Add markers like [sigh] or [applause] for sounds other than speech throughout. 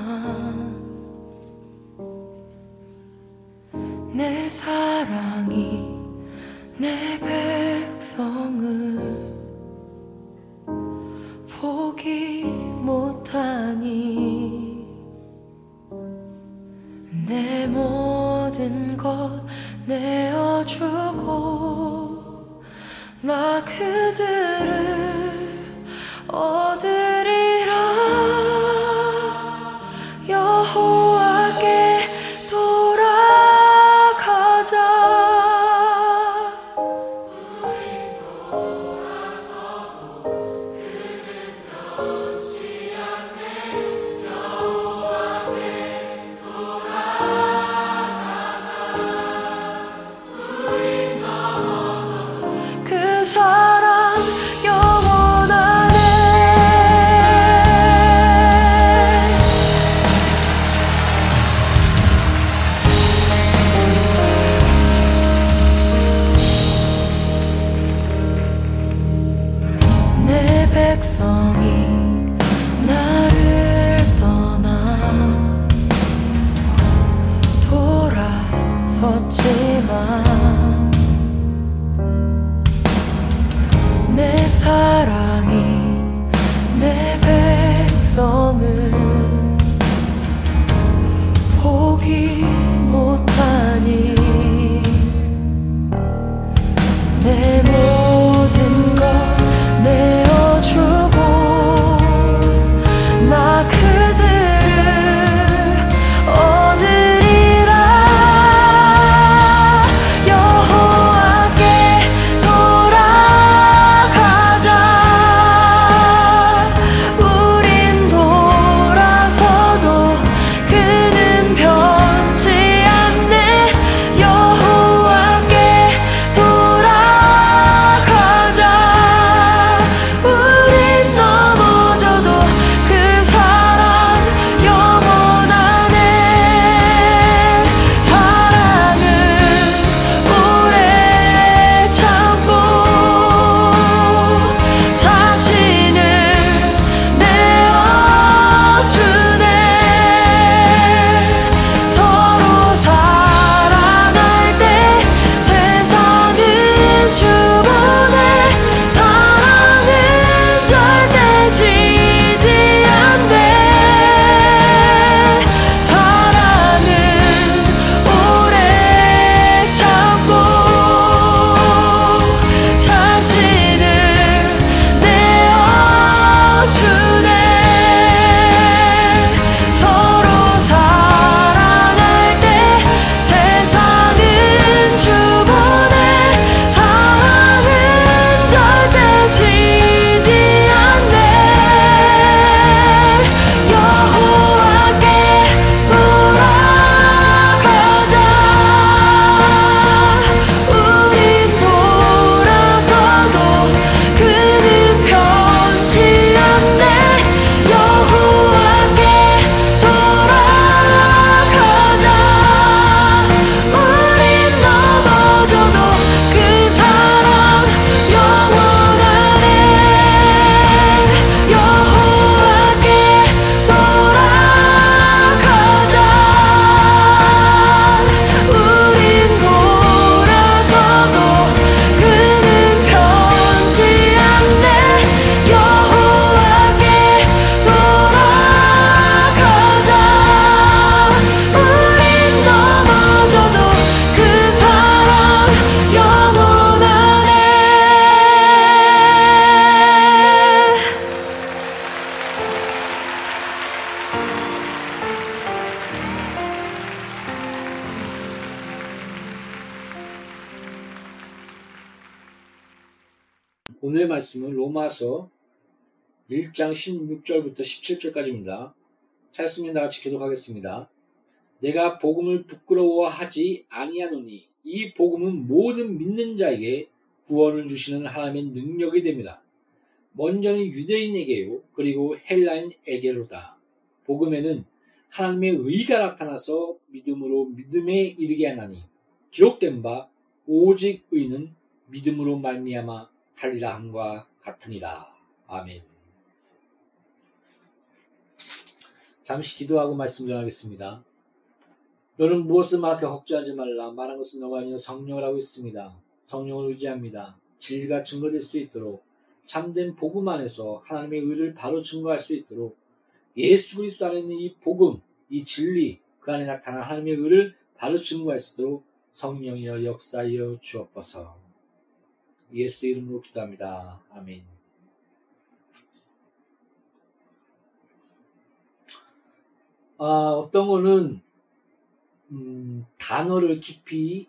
love. 1장 16절부터 17절까지입니다. 하였으면 다 같이 기도하겠습니다. 내가 복음을 부끄러워하지 아니하노니 이 복음은 모든 믿는 자에게 구원을 주시는 하나님의 능력이 됩니다. 먼저는 유대인에게요 그리고 헬라인에게로다. 복음에는 하나님의 의가 나타나서 믿음으로 믿음에 이르게 하나니 기록된 바 오직 의는 믿음으로 말미암아 살리라 함과 같으니라. 아멘. 잠시 기도하고 말씀 전하겠습니다. 너는 무엇을 말할까 걱정하지 말라. 말한 것은 너가 아니요 성령을 하고 있습니다. 성령을 의지합니다. 진리가 증거될 수 있도록 참된 복음 안에서 하나님의 의를 바로 증거할 수 있도록 예수 그리스도 안에 있는 이 복음, 이 진리, 그 안에 나타난 하나님의 의를 바로 증거할 수 있도록 성령이여 역사하여 주옵소서. 예수 이름으로 기도합니다. 아멘. 아, 어떤 거는 음, 단어를 깊이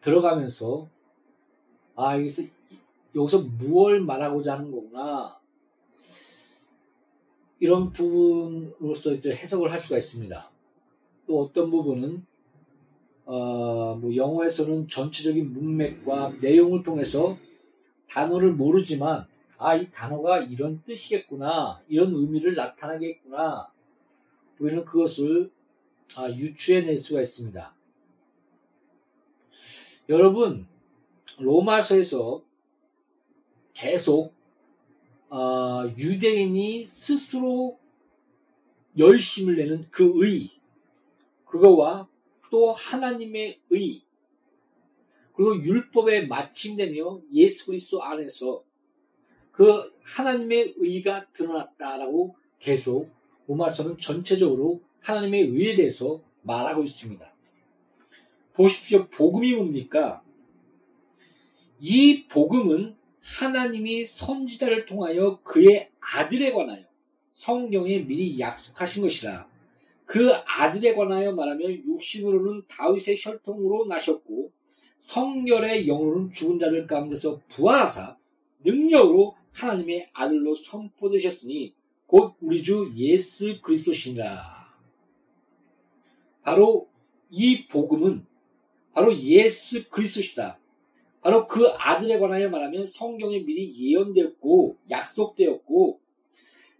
들어가면서 아 여기서 여기서 무엇을 말하고자 하는 거구나 이런 부분으로서 이제 해석을 할 수가 있습니다. 또 어떤 부분은 어, 뭐 영어에서는 전체적인 문맥과 내용을 통해서 단어를 모르지만 아 이 단어가 이런 뜻이겠구나 이런 의미를 나타나겠구나 우리는 그것을 아, 유추해낼 수가 있습니다. 여러분 로마서에서 계속 어, 유대인이 스스로 열심을 내는 그 의, 그거와 또 하나님의 의, 그리고 율법에 마침되며 예수 그리스도 안에서 그 하나님의 의가 드러났다라고 계속 로마서는 전체적으로 하나님의 의에 대해서 말하고 있습니다. 보십시오. 복음이 뭡니까? 이 복음은 하나님이 선지자를 통하여 그의 아들에 관하여 성경에 미리 약속하신 것이라. 그 아들에 관하여 말하면 육신으로는 다윗의 혈통으로 나셨고 성결의 영으로는 죽은 자들 가운데서 부활하사 능력으로 하나님의 아들로 선포되셨으니 곧 우리 주 예수 그리스도시니라. 바로 이 복음은 바로 예수 그리스도시다. 바로 그 아들에 관하여 말하면 성경에 미리 예언되었고 약속되었고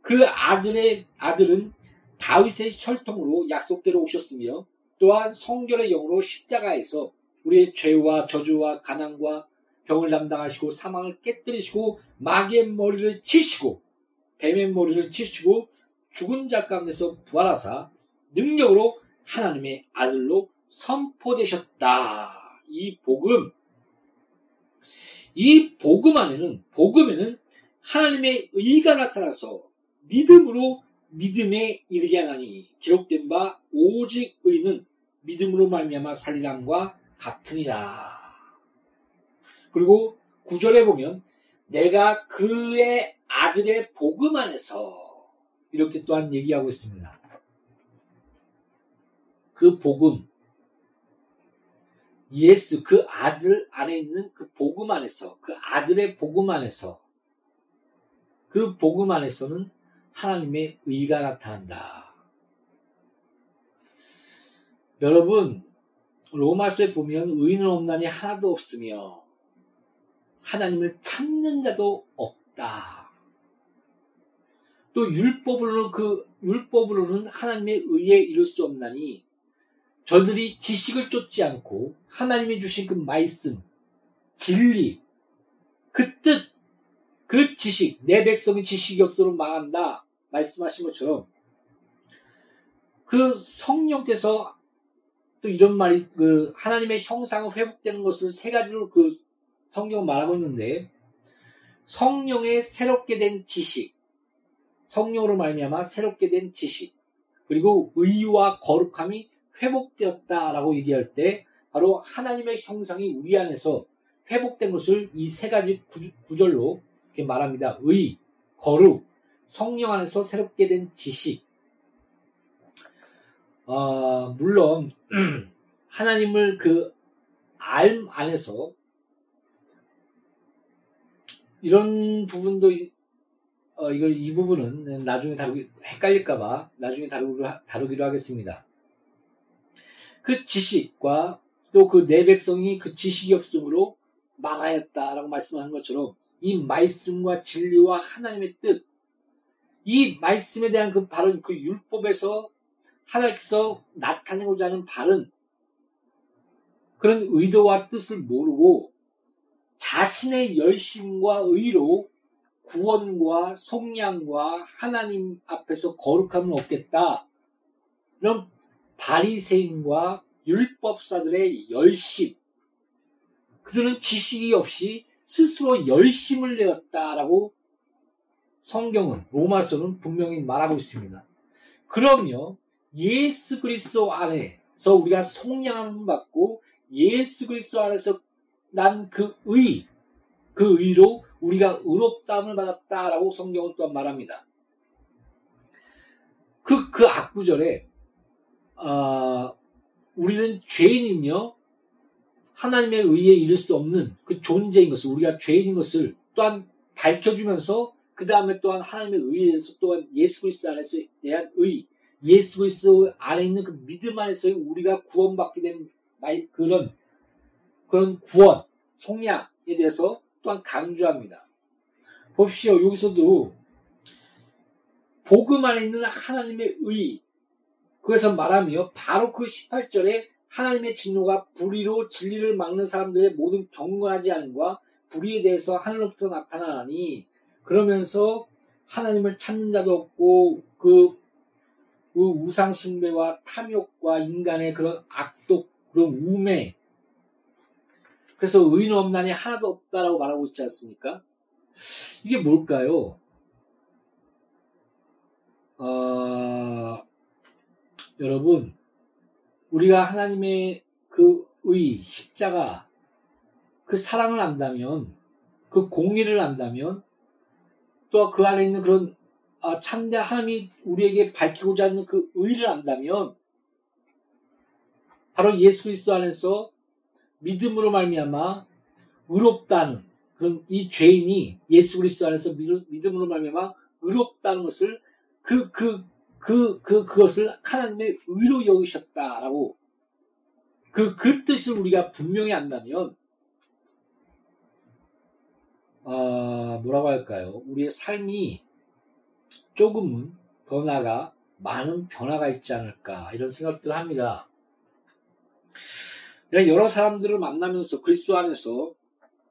그 아들의 아들은 다윗의 혈통으로 약속대로 오셨으며 또한 성결의 영으로 십자가에서 우리의 죄와 저주와 가난과 병을 담당하시고 사망을 깨뜨리시고 마귀의 머리를 치시고 뱀의 머리를 치시고 죽은 자 가운데서 부활하사 능력으로 하나님의 아들로 선포되셨다. 이 복음, 이 복음 안에는, 복음에는 하나님의 의가 나타나서 믿음으로 믿음에 이르게 하나니 기록된 바 오직 의는 믿음으로 말미암아 살리람과 같으니라. 그리고 구절에 보면 내가 그의 아들의 복음 안에서 이렇게 또한 얘기하고 있습니다. 그 복음, 예수, 그 아들 안에 있는 그 복음 안에서, 그 아들의 복음 안에서, 그 복음 안에서는 하나님의 의가 나타난다. 여러분, 로마서에 보면 의는 없나니 하나도 없으며, 하나님을 찾는 자도 없다. 또 율법으로는 그 율법으로는 하나님의 의에 이룰 수 없나니 저들이 지식을 쫓지 않고 하나님이 주신 그 말씀, 진리, 그 뜻, 그 지식, 내 백성이 지식이 없으로 망한다. 말씀하신 것처럼 그 성령께서 또 이런 말이 그 하나님의 형상은 회복되는 것을 세 가지로 그 성경 말하고 있는데 성령의 새롭게 된 지식, 성령으로 말미암아 새롭게 된 지식, 그리고 의와 거룩함이 회복되었다라고 얘기할 때 바로 하나님의 형상이 우리 안에서 회복된 것을 이 세 가지 구절로 이렇게 말합니다. 의, 거룩, 성령 안에서 새롭게 된 지식. 어, 물론 [clears throat] 하나님을 그 알 안에서 이런 부분도 어, 이걸 이 부분은 나중에 다루기 헷갈릴까봐 나중에 다루기로, 다루기로 하겠습니다. 그 지식과 또 그 내 백성이 그 지식이 없으므로 망하였다라고 말씀하는 것처럼 이 말씀과 진리와 하나님의 뜻, 이 말씀에 대한 그 바른 그 율법에서 하나님께서 나타내고자 하는 바른 그런 의도와 뜻을 모르고 자신의 열심과 의로 구원과 속량과 하나님 앞에서 거룩함을 얻겠다. 이런 바리새인과 율법사들의 열심. 그들은 지식이 없이 스스로 열심을 내었다라고 성경은 로마서는 분명히 말하고 있습니다. 그러며 예수 그리스도 안에서 우리가 속량함 받고 예수 그리스도 안에서 난 그 의, 그 의로 우리가 의롭다함을 받았다라고 성경은 또한 말합니다. 그, 그 악구절에, 어, 우리는 죄인이며 하나님의 의에 이를 수 없는 그 존재인 것을, 우리가 죄인인 것을 또한 밝혀주면서 그 다음에 또한 하나님의 의에 대해서 또한 예수 그리스도 안에서 대한 의, 예수 그리스도 안에 있는 그 믿음 안에서 우리가 구원받게 된 그런 그런 구원, 속량에 대해서 또한 강조합니다. 보십시오. 여기서도 복음 안에 있는 하나님의 의, 그래서 말하며 바로 그 18절에 하나님의 진노가 불의로 진리를 막는 사람들의 모든 경건하지 않음과 불의에 대해서 하늘로부터 나타나니 그러면서 하나님을 찾는 자도 없고 그, 그 우상 숭배와 탐욕과 인간의 그런 악독 그런 우매 그래서 의인 없나니 하나도 없다라고 말하고 있지 않습니까? 이게 뭘까요? 어, 여러분, 우리가 하나님의 그 의, 십자가, 그 사랑을 안다면, 그 공의를 안다면, 또 그 안에 있는 그런 아, 참된 하나님이 우리에게 밝히고자 하는 그 의를 안다면, 바로 예수 그리스도 안에서 믿음으로 말미암아 의롭다는 그런 이 죄인이 예수 그리스도 안에서 믿음으로 말미암아 의롭다는 것을 그 그 그, 그, 그것을 하나님의 의로 여기셨다라고 그, 그 뜻을 우리가 분명히 안다면, 어, 뭐라고 할까요? 우리의 삶이 조금은 더 나아가 많은 변화가 있지 않을까, 이런 생각들을 합니다. 여러 사람들을 만나면서 그리스도 안에서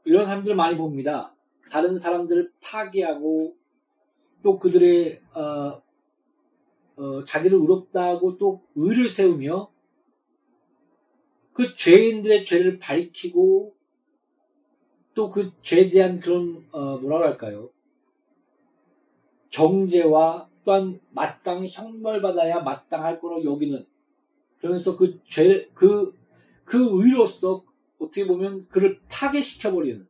이런 사람들을 많이 봅니다. 다른 사람들을 파괴하고 또 그들의 어, 어, 자기를 의롭다고 또 의를 세우며 그 죄인들의 죄를 밝히고 또 그 죄에 대한 그런 어, 뭐라고 할까요? 정죄와 또한 마땅히 형벌받아야 마땅할 거로 여기는 그러면서 그 죄, 그, 그 의로서 어떻게 보면 그를 파괴시켜버리는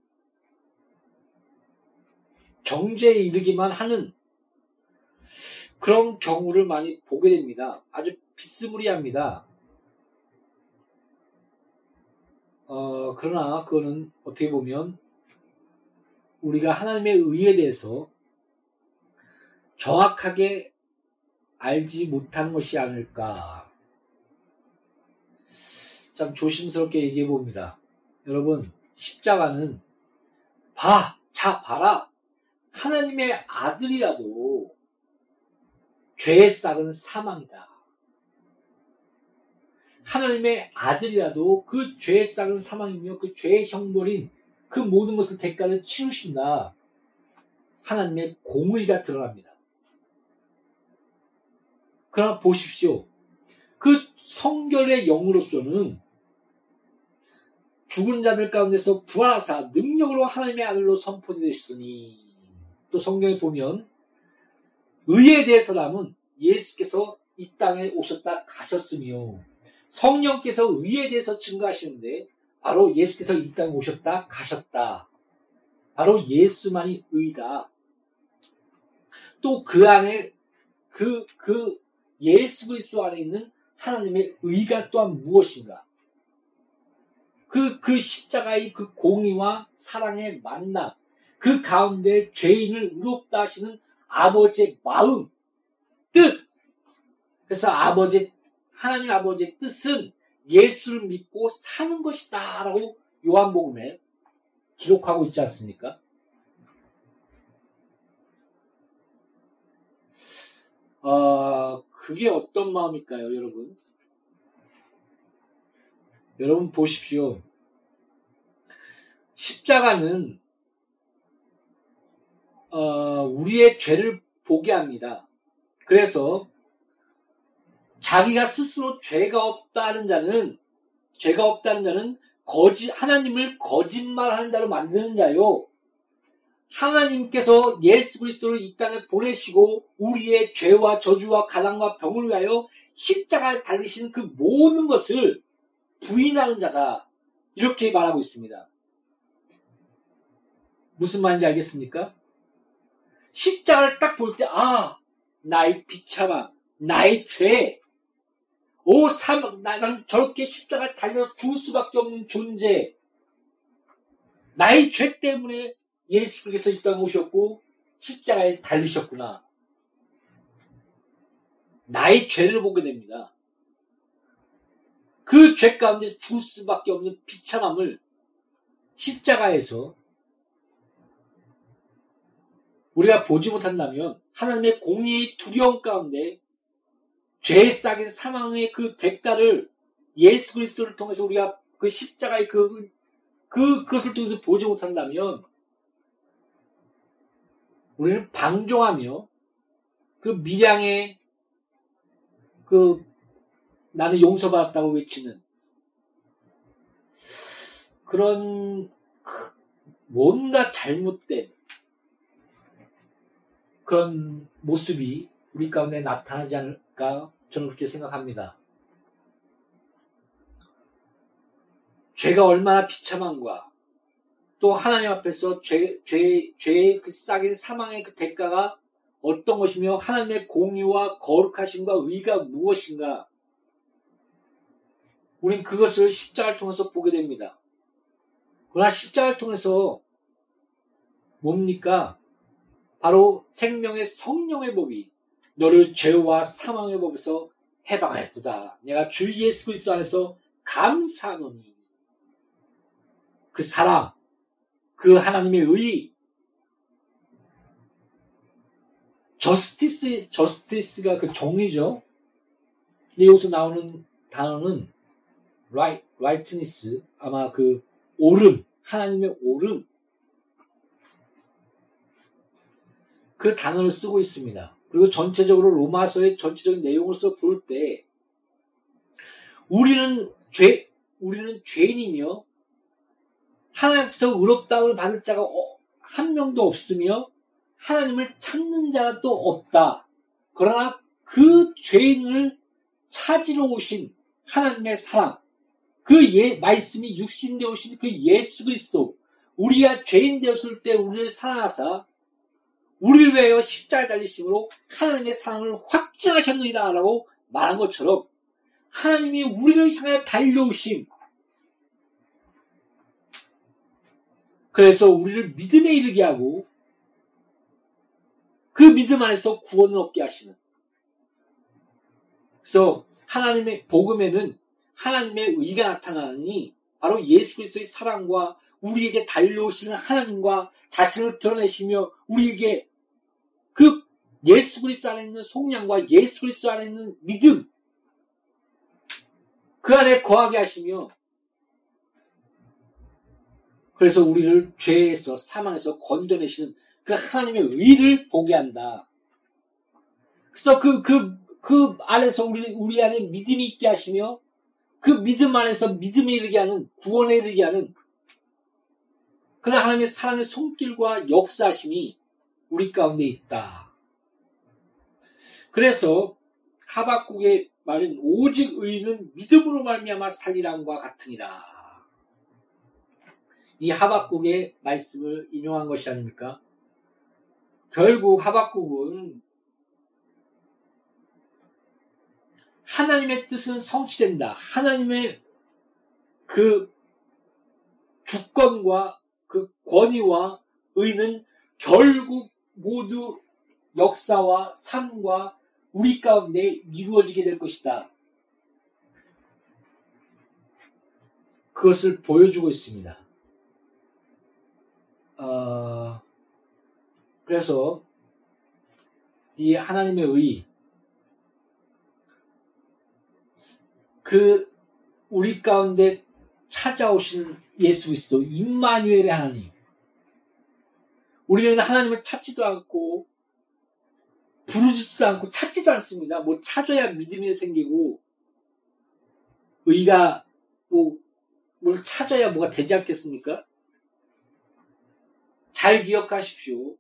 경제에 이르기만 하는 그런 경우를 많이 보게 됩니다. 아주 비스무리합니다. 어, 그러나 그거는 어떻게 보면 우리가 하나님의 의에 대해서 정확하게 알지 못한 것이 아닐까. 참 조심스럽게 얘기해 봅니다. 여러분, 십자가는 봐, 자, 봐라. 하나님의 아들이라도 죄의 싹은 사망이다. 하나님의 아들이라도 그 죄의 싹은 사망이며 그 죄의 형벌인 그 모든 것을 대가를 치르신다. 하나님의 공의가 드러납니다. 그러나 보십시오. 그 성결의 영으로서는 죽은 자들 가운데서 부활하사 능력으로 하나님의 아들로 선포되셨으니 또 성경에 보면 의에 대해서라면 예수께서 이 땅에 오셨다 가셨으며 성령께서 의에 대해서 증거하시는데 바로 예수께서 이 땅에 오셨다 가셨다. 바로 예수만이 의다. 또 그 안에 그, 그 예수 그리스도 안에 있는 하나님의 의가 또한 무엇인가? 그, 그 십자가의 그 공의와 사랑의 만남, 그 가운데 죄인을 의롭다 하시는 아버지의 마음, 뜻. 그래서 아버지, 하나님 아버지의 뜻은 예수를 믿고 사는 것이다. 라고 요한복음에 기록하고 있지 않습니까? 어, 그게 어떤 마음일까요, 여러분? 여러분 보십시오. 십자가는 어, 우리의 죄를 보게 합니다. 그래서 자기가 스스로 죄가 없다는 자는 죄가 없다는 자는 거짓 하나님을 거짓말하는 자로 만드는 자요. 하나님께서 예수 그리스도를 이 땅에 보내시고 우리의 죄와 저주와 가난과 병을 위하여 십자가에 달리시는 그 모든 것을 부인하는 자다. 이렇게 말하고 있습니다. 무슨 말인지 알겠습니까? 십자가를 딱 볼 때, 아, 나의 비참함, 나의 죄, 오, 사망, 나는 저렇게 십자가에 달려 죽을 수밖에 없는 존재, 나의 죄 때문에 예수께서 이 땅에 오셨고, 십자가에 달리셨구나. 나의 죄를 보게 됩니다. 그 죄 가운데 죽을 수밖에 없는 비참함을 십자가에서 우리가 보지 못한다면 하나님의 공의의 두려움 가운데 죄에 쌓인 사망의 그 대가를 예수 그리스도를 통해서 우리가 그 십자가의 그, 그, 그것을 통해서 보지 못한다면 우리는 방종하며 그 미량의 그 나는 용서받았다고 외치는 그런 뭔가 잘못된 그런 모습이 우리 가운데 나타나지 않을까 저는 그렇게 생각합니다. 죄가 얼마나 비참한가 또 하나님 앞에서 죄, 죄, 죄의 그 싹인 사망의 그 대가가 어떤 것이며 하나님의 공의와 거룩하심과 의가 무엇인가 우린 그것을 십자가를 통해서 보게 됩니다. 그러나 십자가를 통해서 뭡니까? 바로 생명의 성령의 법이 너를 죄와 사망의 법에서 해방하였도다. 내가 주 예수 그리스도 안에서 감사하노니 그 사랑, 그 하나님의 의, 저스티스, 저스티스가 그 정의죠. 근데 여기서 나오는 단어는 right, rightness, 아마 그 옳음, 하나님의 옳음, 그 단어를 쓰고 있습니다. 그리고 전체적으로 로마서의 전체적인 써볼 때, 우리는 죄, 우리는 죄인이며, 하나님께서 의롭다움을 받을 자가 어, 한 명도 없으며, 하나님을 찾는 자가 또 없다. 그러나 그 죄인을 찾으러 오신 하나님의 사랑, 그 예, 말씀이 육신되어 오신 그 예수 그리스도, 우리가 죄인 되었을 때 우리를 사랑하사 우리를 위하여 십자가에 달리심으로 하나님의 사랑을 확증하셨느니라 라고 말한 것처럼 하나님이 우리를 향해 달려오심. 그래서 우리를 믿음에 이르게 하고 그 믿음 안에서 구원을 얻게 하시는. 그래서 하나님의 복음에는 하나님의 의가 나타나니 바로 예수 그리스도의 사랑과 우리에게 달려오시는 하나님과 자신을 드러내시며 우리에게 그 예수 그리스도 안에 있는 속량과 예수 그리스도 안에 있는 믿음 그 안에 거하게 하시며 그래서 우리를 죄에서 사망에서 건져내시는 그 하나님의 의를 보게 한다. 그래서 그, 그, 그 안에서 우리, 우리 안에 믿음이 있게 하시며 그 믿음 안에서 믿음에 이르게 하는, 구원에 이르게 하는 그러나 하나님의 사랑의 손길과 역사심이 우리 가운데 있다. 그래서 하박국의 말은 오직 의는 믿음으로 말미암아 살리란과 같으니라. 이 하박국의 말씀을 인용한 것이 아닙니까? 결국 하박국은 하나님의 뜻은 성취된다. 하나님의 그 주권과 그 권위와 의는 결국 모두 역사와 삶과 우리 가운데 이루어지게 될 것이다. 그것을 보여주고 있습니다. 어, 그래서 이 하나님의 의, 그 우리 가운데 찾아오시는 예수 그리스도 임마누엘의 하나님. 우리는 하나님을 찾지도 않고 부르지도 않고 찾지도 않습니다. 뭐 찾아야 믿음이 생기고 의가 뭐 뭘 찾아야 뭐가 되지 않겠습니까? 잘 기억하십시오.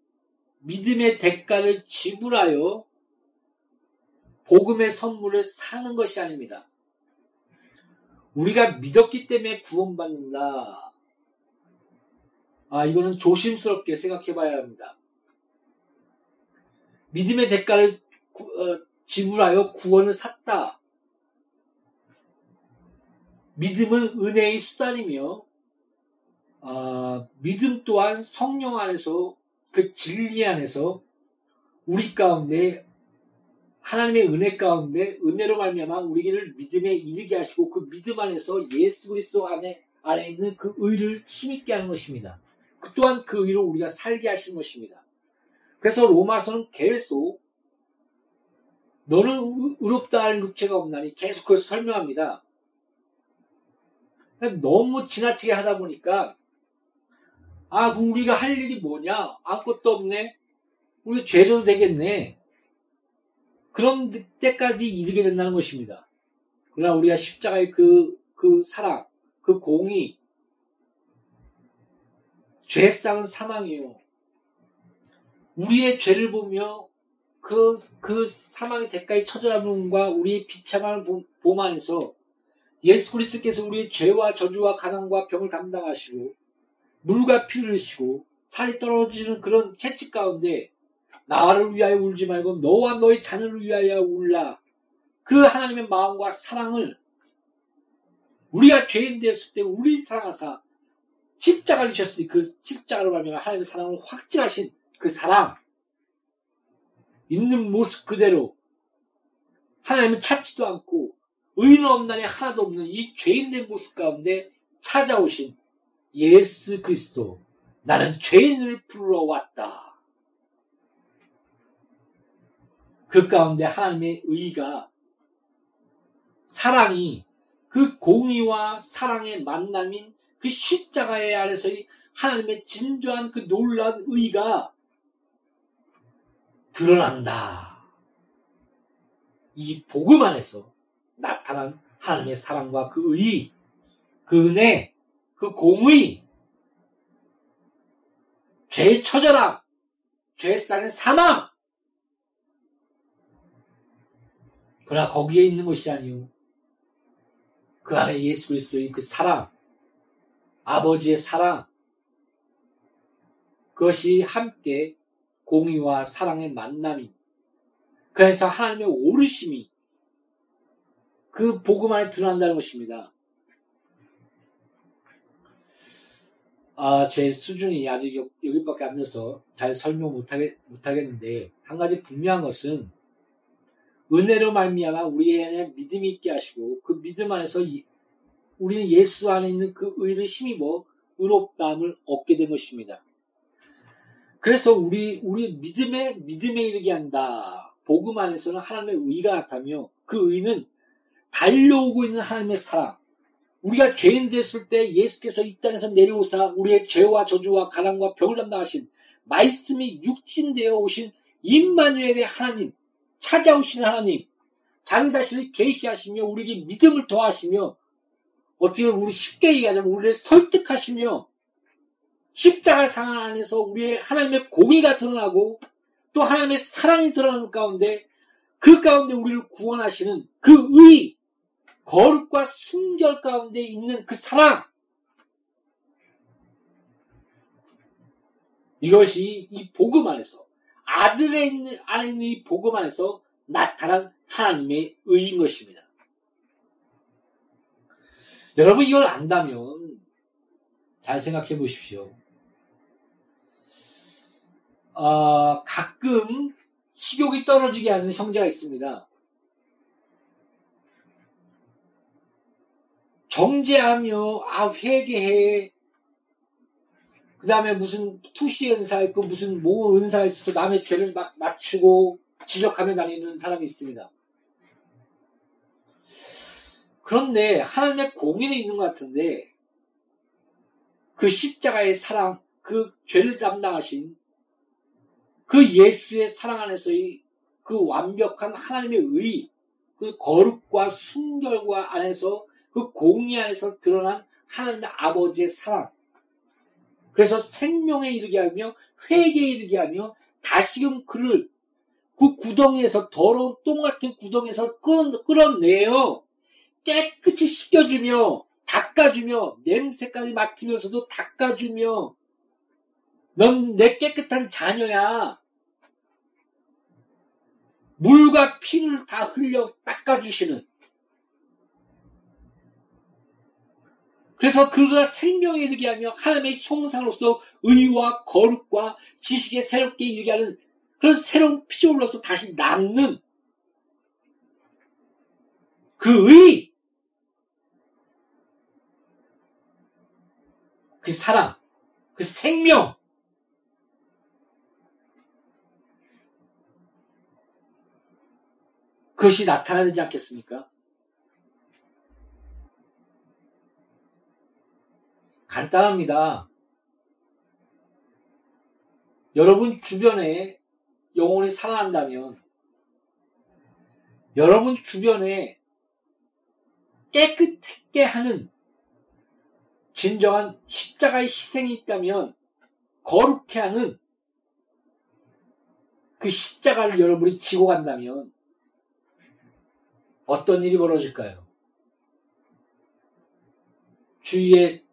믿음의 대가를 지불하여 복음의 선물을 사는 것이 아닙니다. 우리가 믿었기 때문에 구원받는다. 아, 이거는 조심스럽게 생각해 봐야 합니다. 믿음의 대가를 구, 어, 지불하여 구원을 샀다. 믿음은 은혜의 수단이며, 아, 믿음 또한 성령 안에서 그 진리 안에서 우리 가운데 하나님의 은혜 가운데 은혜로 말미암아 우리를 믿음에 이르게 하시고 그 믿음 안에서 예수 그리스도 안에 안에 있는 그 의를 힘있게 하는 것입니다. 그 또한 그 의로 우리가 살게 하신 것입니다. 그래서 로마서는 계속 너는 의롭다 할 육체가 없나니 계속 그걸 설명합니다. 너무 지나치게 하다 보니까 아 우리가 할 일이 뭐냐 아무것도 없네 우리 죄져도 되겠네 그런 때까지 이르게 된다는 것입니다. 그러나 우리가 십자가의 그, 그 사랑, 그 공의, 죄상은 사망이요. 우리의 죄를 보며 그, 그 사망의 대가에 처절함과 우리의 비참한 봄 안에서 예수 그리스도께서 우리의 죄와 저주와 가난과 병을 감당하시고 물과 피를 흘리시고 살이 떨어지는 그런 채찍 가운데 나를 위하여 울지 말고 너와 너의 자녀를 위하여 울라. 그 하나님의 마음과 사랑을 우리가 죄인 되었을 때 우리 사랑하사 십자가를 지셨으니 그 십자가로 말미암아 하나님의 사랑을 확증하신 그 사랑 있는 모습 그대로 하나님은 찾지도 않고 의인 없나니 하나도 없는 이 죄인된 모습 가운데 찾아오신 예수 그리스도 나는 죄인을 부르러 왔다. 그 가운데 하나님의 의가 사랑이 그 공의와 사랑의 만남인 그 십자가의 아래서의 하나님의 진주한 그 놀라운 의가 드러난다. 이 복음 안에서 나타난 하나님의 사랑과 그 의, 그 은혜, 그 공의, 죄의 처절함, 죄상의 사망, 그러나 거기에 있는 것이 아니요. 그 안에 예수 그리스도의 그 사랑, 아버지의 사랑, 그것이 함께 공의와 사랑의 만남이, 그래서 하나님의 오르심이 그 복음 안에 드러난다는 것입니다. 아, 제 수준이 아직 여기밖에 안 돼서 잘 설명 못하겠, 못하겠는데, 한 가지 분명한 것은 은혜로 말미암아 우리 안에 믿음이 있게 하시고 그 믿음 안에서 우리는 예수 안에 있는 그 의를 힘입어 의롭다함을 얻게 된 것입니다. 그래서 우리 우리 믿음에 믿음에 이르게 한다. 복음 안에서는 하나님의 의가 나타며 그 의는 달려오고 있는 하나님의 사랑. 우리가 죄인 됐을 때 예수께서 이 땅에서 내려오사 우리의 죄와 저주와 가난과 병을 담당하신 말씀이 육신되어 오신 임마누엘의 하나님 찾아오시는 하나님, 자기 자신을 계시하시며 우리에게 믿음을 더하시며 어떻게 우리 쉽게 얘기하자면 우리를 설득하시며 십자가 상황 안에서 우리의 하나님의 공의가 드러나고 또 하나님의 사랑이 드러나는 가운데 그 가운데 우리를 구원하시는 그 의, 거룩과 순결 가운데 있는 그 사랑. 이것이 이 복음 안에서 아들의 있는, 안에 있는 이 복음 안에서 나타난 하나님의 의인 것입니다. 여러분 이걸 안다면 잘 생각해 보십시오. 어, 가끔 식욕이 떨어지게 하는 형제가 있습니다. 정죄하며 아 회개해 그 다음에 무슨 투시 은사 있고 무슨 모 은사 있어서 남의 죄를 막 맞추고 지적하며 다니는 사람이 있습니다. 그런데 하나님의 공의는 있는 것 같은데 그 십자가의 사랑, 그 죄를 담당하신 그 예수의 사랑 안에서의 그 완벽한 하나님의 의, 그 거룩과 순결과 안에서 그 공의 안에서 드러난 하나님의 아버지의 사랑. 그래서 생명에 이르게 하며 회개에 이르게 하며 다시금 그를 그 구덩이에서 더러운 똥 같은 구덩이에서 끌, 끌어내어 깨끗이 씻겨주며 닦아주며 냄새까지 맡으면서도 닦아주며 넌 내 깨끗한 자녀야. 물과 피를 다 흘려 닦아주시는 그래서 그가 생명에 이르게 하며 하나님의 형상으로서 의와 거룩과 지식에 새롭게 이르게 하는 그런 새로운 피조물로서 다시 남는 그 의, 그 사랑, 그 생명, 그것이 나타나지 않겠습니까? 간단합니다. 여러분 주변에 영혼이 살아난다면 여러분 주변에 깨끗하게 하는 진정한 십자가의 희생이 있다면 거룩해 하는 그 십자가를 여러분이 지고 간다면 어떤 일이 벌어질까요? 주위에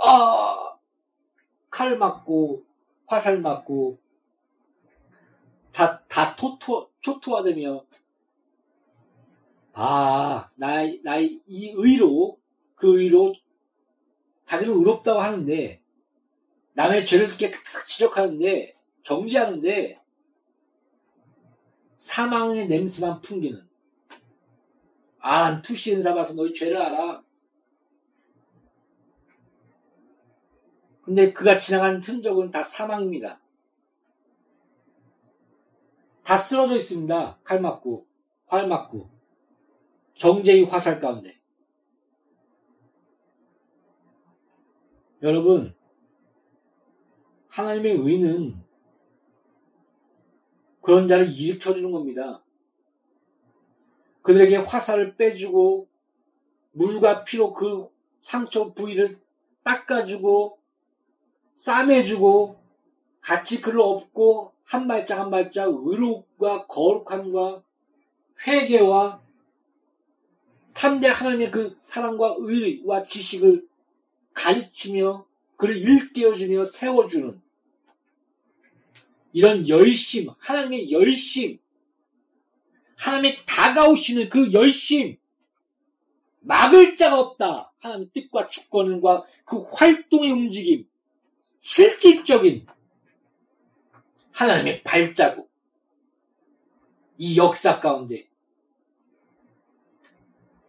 아, 칼 맞고 화살 맞고 다, 다 토토, 초토화되며 아, 나의, 나의 이 의로 그 의로 자기를 의롭다고 하는데 남의 죄를 이렇게 탁탁 지적하는데 정지하는데 사망의 냄새만 풍기는 아, 난 투시 은사 봐서 너희 죄를 알아. 근데 그가 지나간 흔적은 다 사망입니다. 다 쓰러져 있습니다. 칼 맞고, 활 맞고, 정제의 화살 가운데. 여러분, 하나님의 의는 그런 자를 일으켜주는 겁니다. 그들에게 화살을 빼주고 물과 피로 그 상처 부위를 닦아주고 싸매주고 같이 그를 업고 한 발짝 한 발짝 의롭과 거룩함과 회개와 탐대 하나님의 그 사랑과 의와 지식을 가르치며 그를 일깨워주며 세워주는 이런 열심, 하나님의 열심, 하나님의 다가오시는 그 열심, 막을 자가 없다. 하나님의 뜻과 주권과 그 활동의 움직임, 실질적인 하나님의 발자국, 이 역사 가운데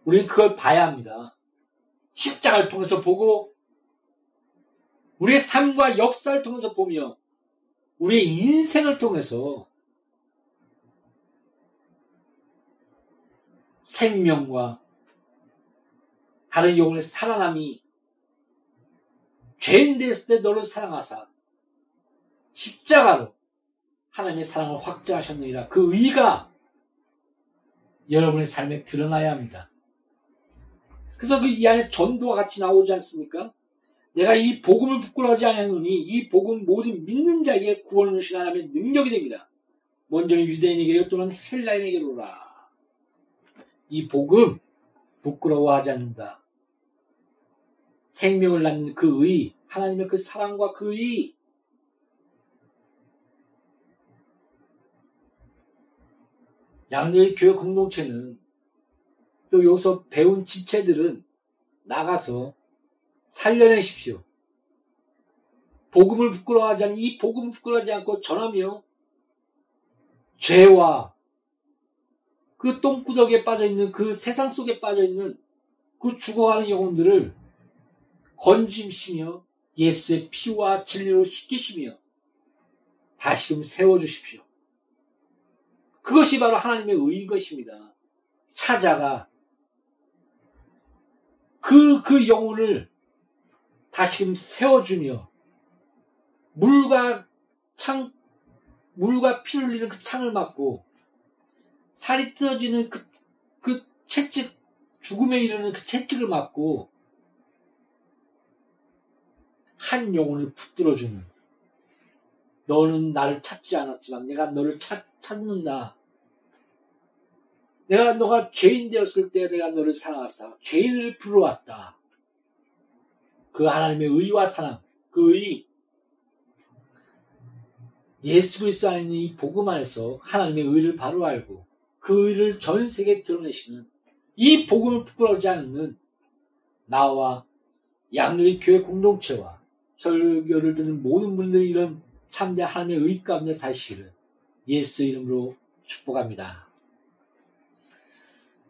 우리는 그걸 봐야 합니다. 십자가를 통해서 보고 우리의 삶과 역사를 통해서 보며 우리의 인생을 통해서 생명과 다른 영혼의 살아남이 죄인 됐을 때 너를 사랑하사 십자가로 하나님의 사랑을 확증하셨느니라 그 의가 여러분의 삶에 드러나야 합니다. 그래서 그 이 안에 전도와 같이 나오지 않습니까? 내가 이 복음을 부끄러워하지 않았노니 이 복음 모든 믿는 자에게 구원을 주신 하나님의 능력이 됩니다. 먼저는 유대인에게요 또는 헬라인에게로라. 이 복음 부끄러워하지 않는다. 생명을 낳는 그 의, 하나님의 그 사랑과 그 의, 양녀의 교회 공동체는 또 여기서 배운 지체들은 나가서 살려내십시오. 복음을 부끄러워하지 않는 이 복음을 부끄러워하지 않고 전하며 죄와 그 똥구덕에 빠져 있는 그 세상 속에 빠져 있는 그 죽어가는 영혼들을 건짐시며 예수의 피와 진리로 씻기시며 다시금 세워주십시오. 그것이 바로 하나님의 의인 것입니다. 찾아가 그, 그 영혼을 다시금 세워주며 물과 창 물과 피 흘리는 그 창을 막고 살이 뜯어지는 그, 그 채찍 죽음에 이르는 그 채찍을 막고 한 영혼을 붙들어주는 너는 나를 찾지 않았지만 내가 너를 찾, 찾는다. 내가 너가 죄인 되었을 때 내가 너를 사랑하사 죄인을 불러왔다. 그 하나님의 의와 사랑, 그 의, 예수 그리스도 안에 있는 이 복음 안에서 하나님의 의를 바로 알고 그 의를 전 세계에 드러내시는 이 복음을 부끄러워하지 않는 나와 양누리 교회 공동체와 설교를 듣는 모든 분들이 이런 참된 하나님의 의 가운데 사시기를 예수 이름으로 축복합니다.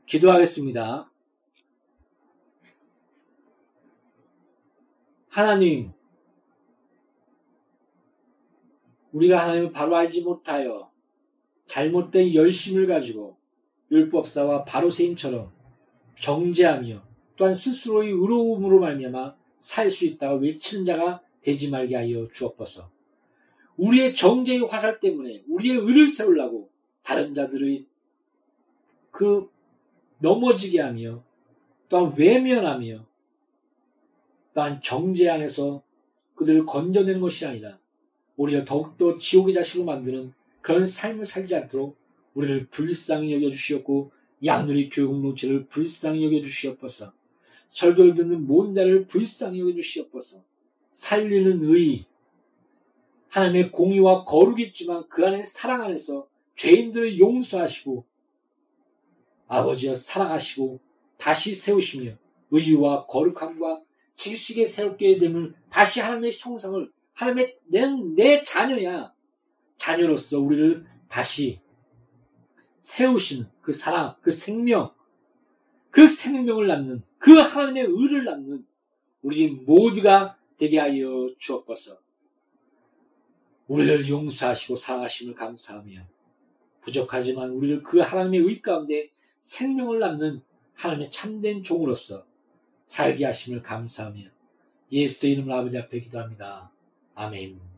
기도하겠습니다. 하나님, 우리가 하나님을 바로 알지 못하여 잘못된 열심을 가지고 율법사와 바로세인처럼 정죄하며 또한 스스로의 의로움으로 말미암아 살 수 있다고 외치는 자가 되지 말게 하여 주옵소서. 우리의 정죄의 화살 때문에 우리의 의를 세우려고 다른 자들의 그 넘어지게 하며 또한 외면하며 또한 정죄 안에서 그들을 건져내는 것이 아니라 오히려 더욱더 지옥의 자식으로 만드는 그런 삶을 살지 않도록 우리를 불쌍히 여겨주시었고 양누리 교육 공동체를 불쌍히 여겨주시옵소서 설교를 듣는 모든 자를 불쌍히 여겨주시옵소서. 살리는 의 하나님의 공의와 거룩이 있지만 그 안에 사랑 안에서 죄인들을 용서하시고 아버지여 사랑하시고 다시 세우시며 의와 거룩함과 지식에 새롭게 됨을 다시 하나님의 형상을 하나님의 내, 내 자녀야. 자녀로서 우리를 다시 세우시는 그 사랑, 그 생명, 그 생명을 낳는 그 하나님의 의를 낳는 우리 모두가 되게 하여 주옵소서. 우리를 용서하시고 사랑하심을 감사하며 부족하지만 우리를 그 하나님의 의 가운데 생명을 낳는 하나님의 참된 종으로서 살게 하심을 감사하며 예수의 이름으로 아버지 앞에 기도합니다. 아멘.